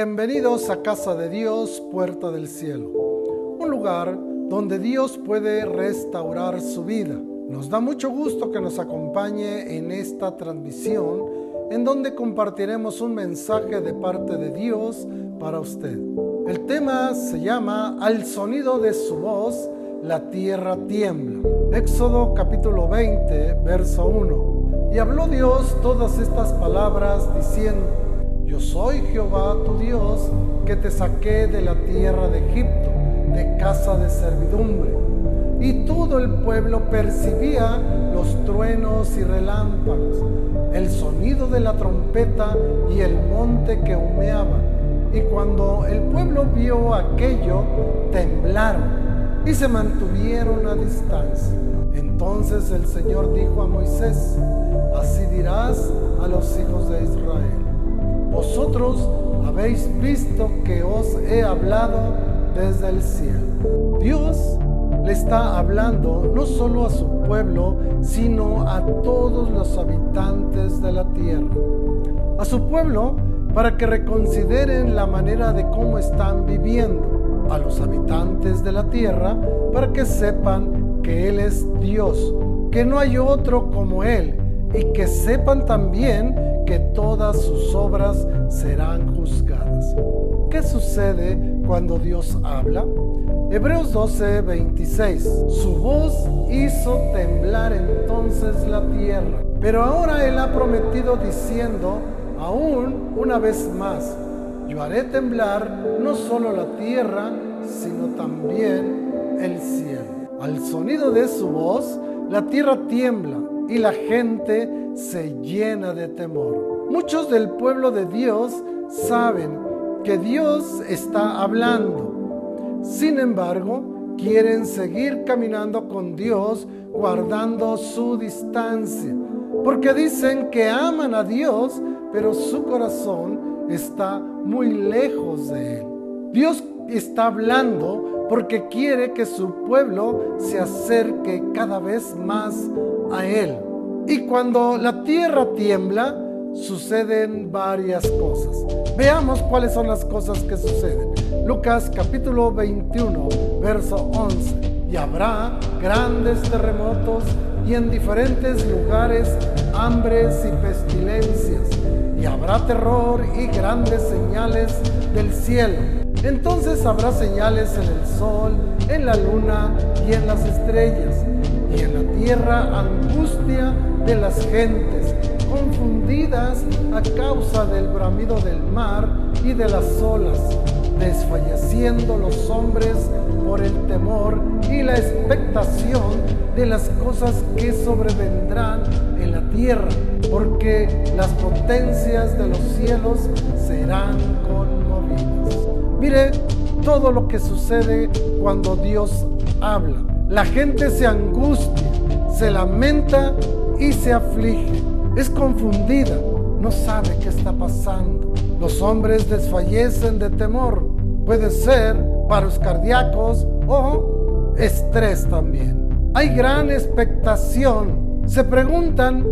Bienvenidos a Casa de Dios, Puerta del Cielo, un lugar donde Dios puede restaurar su vida. Nos da mucho gusto que nos acompañe en esta transmisión en donde compartiremos un mensaje de parte de Dios para usted. El tema se llama Al sonido de su voz, la tierra tiembla. Éxodo capítulo 20, verso 1. Y habló Dios todas estas palabras diciendo, yo soy Jehová tu Dios, que te saqué de la tierra de Egipto, de casa de servidumbre. Y todo el pueblo percibía los truenos y relámpagos, el sonido de la trompeta y el monte que humeaba. Y cuando el pueblo vio aquello, temblaron y se mantuvieron a distancia. Entonces el Señor dijo a Moisés, así dirás a los hijos de Israel vosotros habéis visto que os he hablado desde el cielo. Dios le está hablando no solo a su pueblo, sino a todos los habitantes de la tierra. A su pueblo para que reconsideren la manera de cómo están viviendo. A los habitantes de la tierra para que sepan que Él es Dios, que no hay otro como Él y que sepan también que todas sus obras serán juzgadas. ¿Qué sucede cuando Dios habla? Hebreos 12, 26. Su voz hizo temblar entonces la tierra. Pero ahora Él ha prometido diciendo, aún una vez más, yo haré temblar no solo la tierra, sino también el cielo. Al sonido de su voz, la tierra tiembla y la gente se llena de temor. Muchos del pueblo de Dios saben que Dios está hablando. Sin embargo, quieren seguir caminando con Dios guardando su distancia. Porque dicen que aman a Dios, pero su corazón está muy lejos de Él. Dios está hablando porque quiere que su pueblo se acerque cada vez más a Él. Y cuando la tierra tiembla, suceden varias cosas. Veamos cuáles son las cosas que suceden. Lucas capítulo 21, verso 11. Y habrá grandes terremotos y en diferentes lugares hambres y pestilencias. Y habrá terror y grandes señales del cielo entonces habrá señales en el sol, en la luna y en las estrellas, y en la tierra angustia de las gentes, confundidas a causa del bramido del mar y de las olas, desfalleciendo los hombres por el temor y la expectación de las cosas que sobrevendrán en la tierra, porque las potencias de los cielos serán conmovidas. Mire todo lo que sucede cuando Dios habla. La gente se angustia, se lamenta y se aflige. Es confundida, no sabe qué está pasando. Los hombres desfallecen de temor. Puede ser paros cardíacos o estrés también. Hay gran expectación. Se preguntan,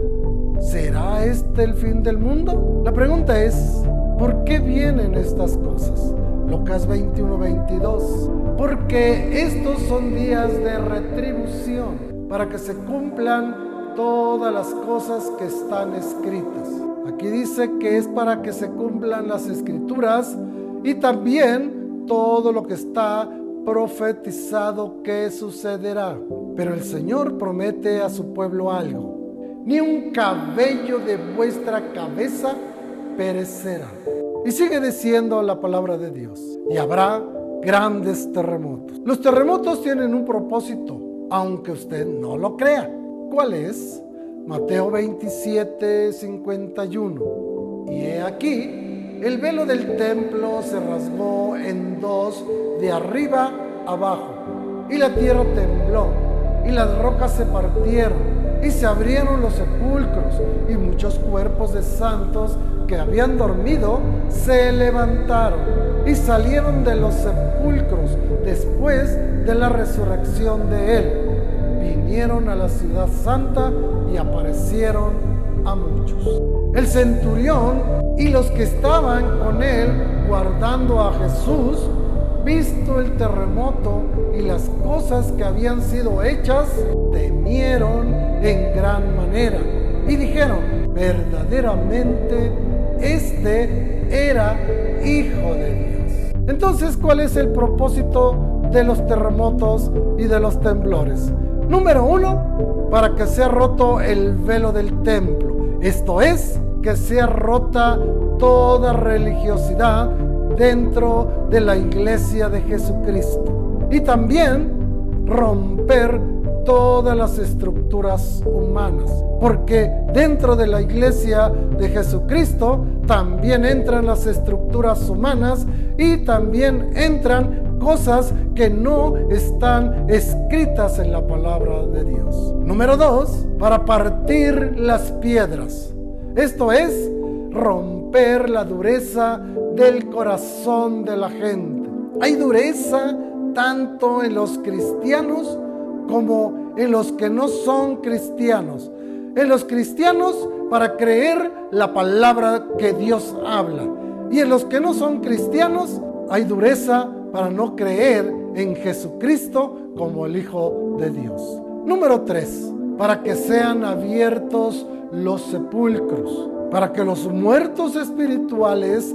¿será este el fin del mundo? La pregunta es, ¿por qué vienen estas cosas? Lucas 21, 22. Porque estos son días de retribución para que se cumplan todas las cosas que están escritas. Aquí dice que es para que se cumplan las escrituras y también todo lo que está profetizado que sucederá. Pero el Señor promete a su pueblo algo. Ni un cabello de vuestra cabeza perecerá. Y sigue diciendo la palabra de Dios. Y habrá grandes terremotos. Los terremotos tienen un propósito, aunque usted no lo crea. ¿Cuál es? Mateo 27, 51. Y he aquí, el velo del templo se rasgó en dos de arriba abajo, y la tierra tembló, y las rocas se partieron, y se abrieron los sepulcros, y muchos cuerpos de santos que habían dormido se levantaron y salieron de los sepulcros después de la resurrección de él. Vinieron a la ciudad santa y aparecieron a muchos. El centurión Y los que estaban con él guardando a Jesús, visto el terremoto y las cosas que habían sido hechas, temieron en gran manera y dijeron, verdaderamente este era hijo de Dios. Entonces, ¿cuál es el propósito de los terremotos y de los temblores? Número uno, para que sea roto el velo del templo. Esto es, que sea rota toda religiosidad dentro de la iglesia de Jesucristo. Y también romper todas las estructuras humanas. Porque dentro de la iglesia de Jesucristo también entran las estructuras humanas y también entran cosas que no están escritas en la palabra de Dios. Número dos, para partir las piedras. Esto es romper la dureza del corazón de la gente. Hay dureza tanto en los cristianos como en los que no son cristianos. En los cristianos para creer la palabra que Dios habla. Y en los que no son cristianos hay dureza para no creer en Jesucristo como el Hijo de Dios. Número 3. Para que sean abiertos los sepulcros. Para que los muertos espirituales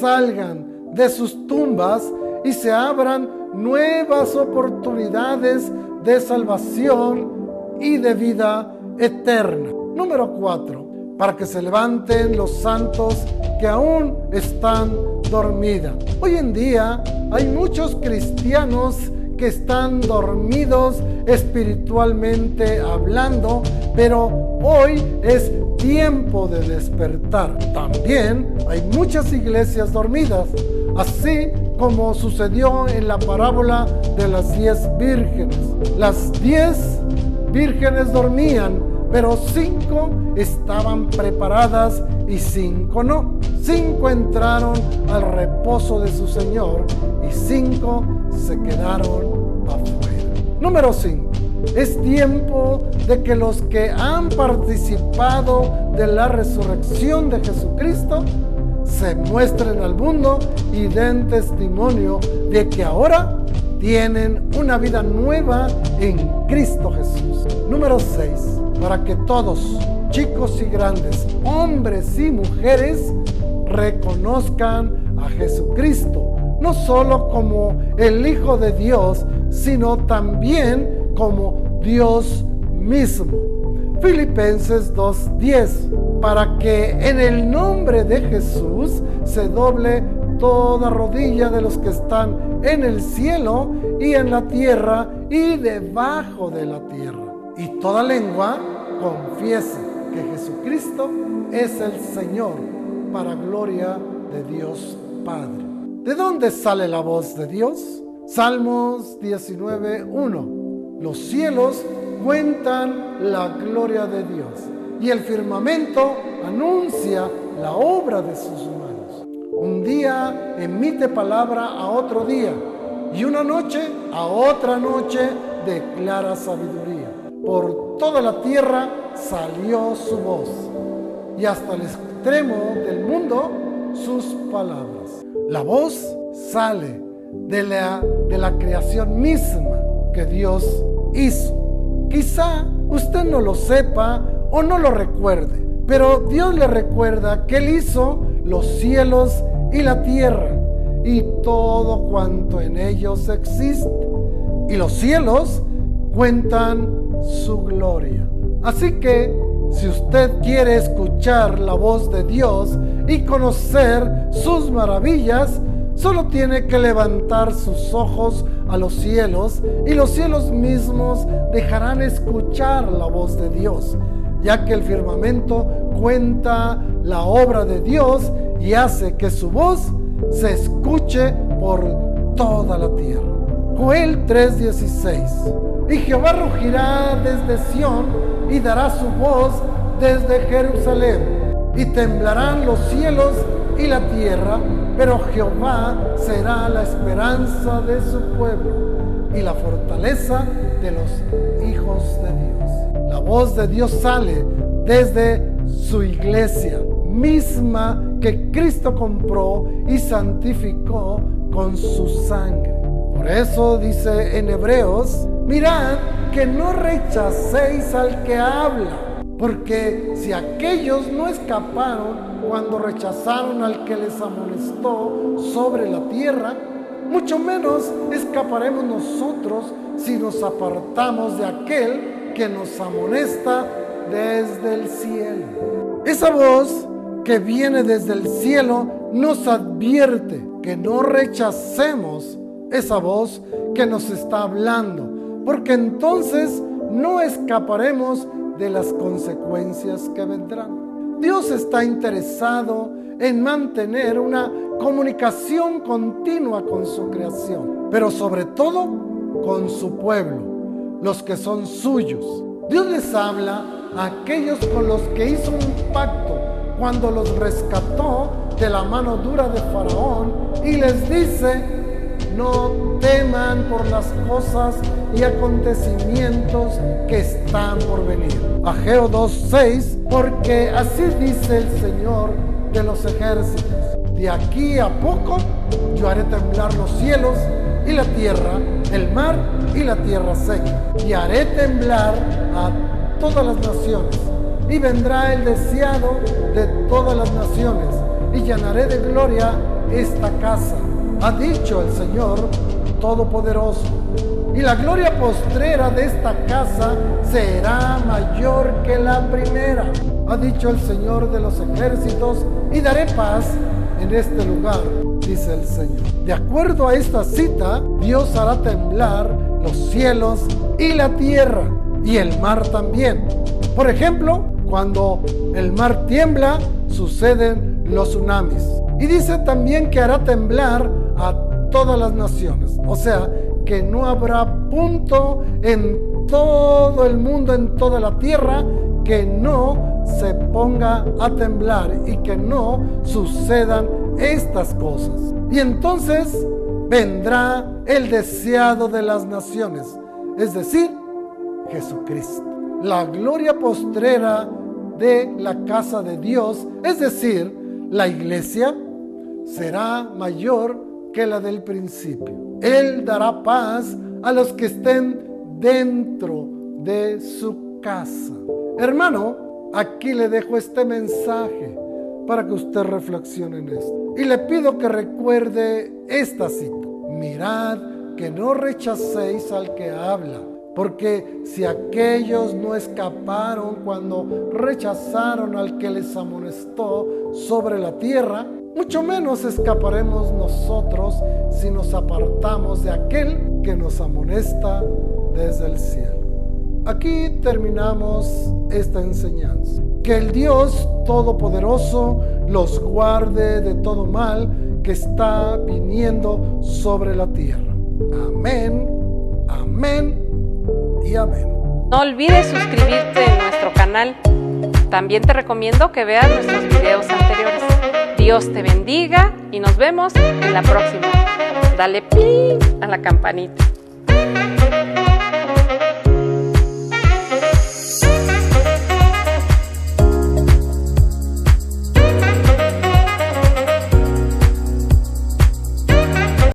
salgan de sus tumbas y se abran nuevas oportunidades de salvación y de vida eterna. Número 4. Para que se levanten los santos que aún están dormidos. Hoy en día hay muchos cristianos que están dormidos espiritualmente hablando, pero hoy es tiempo de despertar. También hay muchas iglesias dormidas, así como sucedió en la parábola de las diez vírgenes. Las diez vírgenes dormían, pero cinco estaban preparadas y cinco no. Cinco entraron al reposo de su Señor y cinco se quedaron afuera. Número cinco. Es tiempo de que los que han participado de la resurrección de Jesucristo se muestren al mundo y den testimonio de que ahora tienen una vida nueva en Cristo Jesús. Número 6. Para que todos, chicos y grandes, hombres y mujeres, reconozcan a Jesucristo, no solo como el Hijo de Dios, sino también como Dios mismo. Filipenses 2.10, para que en el nombre de Jesús se doble toda rodilla de los que están en el cielo y en la tierra y debajo de la tierra. Y toda lengua confiese que Jesucristo es el Señor para gloria de Dios Padre. ¿De dónde sale la voz de Dios? Salmos 19.1. Los cielos cuentan la gloria de Dios y el firmamento anuncia la obra de sus manos. Un día emite palabra a otro día y una noche a otra noche declara sabiduría. Por toda la tierra salió su voz y hasta el extremo del mundo sus palabras. La voz sale de la, de la creación misma que Dios hizo. Quizá usted no lo sepa o no lo recuerde, pero Dios le recuerda que Él hizo los cielos y la tierra y todo cuanto en ellos existe. Y los cielos cuentan su gloria. Así que si usted quiere escuchar la voz de Dios y conocer sus maravillas, Solo tiene que levantar sus ojos a los cielos y los cielos mismos dejarán escuchar la voz de Dios, ya que el firmamento cuenta la obra de Dios y hace que su voz se escuche por toda la tierra. Joel 3:16 Y Jehová rugirá desde Sión y dará su voz desde Jerusalén y temblarán los cielos y la tierra pero Jehová será la esperanza de su pueblo y la fortaleza de los hijos de Dios. La voz de Dios sale desde su iglesia misma que Cristo compró y santificó con su sangre. Por eso dice en Hebreos, mirad que no rechacéis al que habla, porque si aquellos no escaparon cuando rechazaron al que les amonestó sobre la tierra, mucho menos escaparemos nosotros si nos apartamos de aquel que nos amonesta desde el cielo. Esa voz que viene desde el cielo nos advierte que no rechacemos esa voz que nos está hablando, porque entonces no escaparemos de las consecuencias que vendrán. Dios está interesado en mantener una comunicación continua con su creación, pero sobre todo con su pueblo, los que son suyos. Dios les habla a aquellos con los que hizo un pacto cuando los rescató de la mano dura de Faraón y les dice, no teman por las cosas y acontecimientos que están por venir. Ageo 2.6, porque así dice el Señor de los ejércitos. De aquí a poco yo haré temblar los cielos y la tierra, el mar y la tierra seca. Y haré temblar a todas las naciones. Y vendrá el deseado de todas las naciones. Y llenaré de gloria esta casa ha dicho el Señor Todopoderoso. Y la gloria postrera de esta casa será mayor que la primera, ha dicho el Señor de los ejércitos, y daré paz en este lugar, dice el Señor. De acuerdo a esta cita, Dios hará temblar los cielos y la tierra, y el mar también. Por ejemplo, cuando el mar tiembla, suceden los tsunamis. Y dice también que hará temblar a todas las naciones. O sea, que no habrá punto en todo el mundo, en toda la tierra, que no se ponga a temblar y que no sucedan estas cosas. Y entonces vendrá el deseado de las naciones, es decir, Jesucristo. La gloria postrera de la casa de Dios, es decir, la iglesia, será mayor que la del principio. Él dará paz a los que estén dentro de su casa. Hermano, aquí le dejo este mensaje para que usted reflexione en esto. Y le pido que recuerde esta cita. Mirad que no rechacéis al que habla, porque si aquellos no escaparon cuando rechazaron al que les amonestó sobre la tierra, mucho menos escaparemos nosotros si nos apartamos de aquel que nos amonesta desde el cielo. Aquí terminamos esta enseñanza. Que el Dios Todopoderoso los guarde de todo mal que está viniendo sobre la tierra. Amén, amén y amén. No olvides suscribirte en nuestro canal. También te recomiendo que veas nuestros videos anteriores. Dios te bendiga y nos vemos en la próxima. Dale pi a la campanita.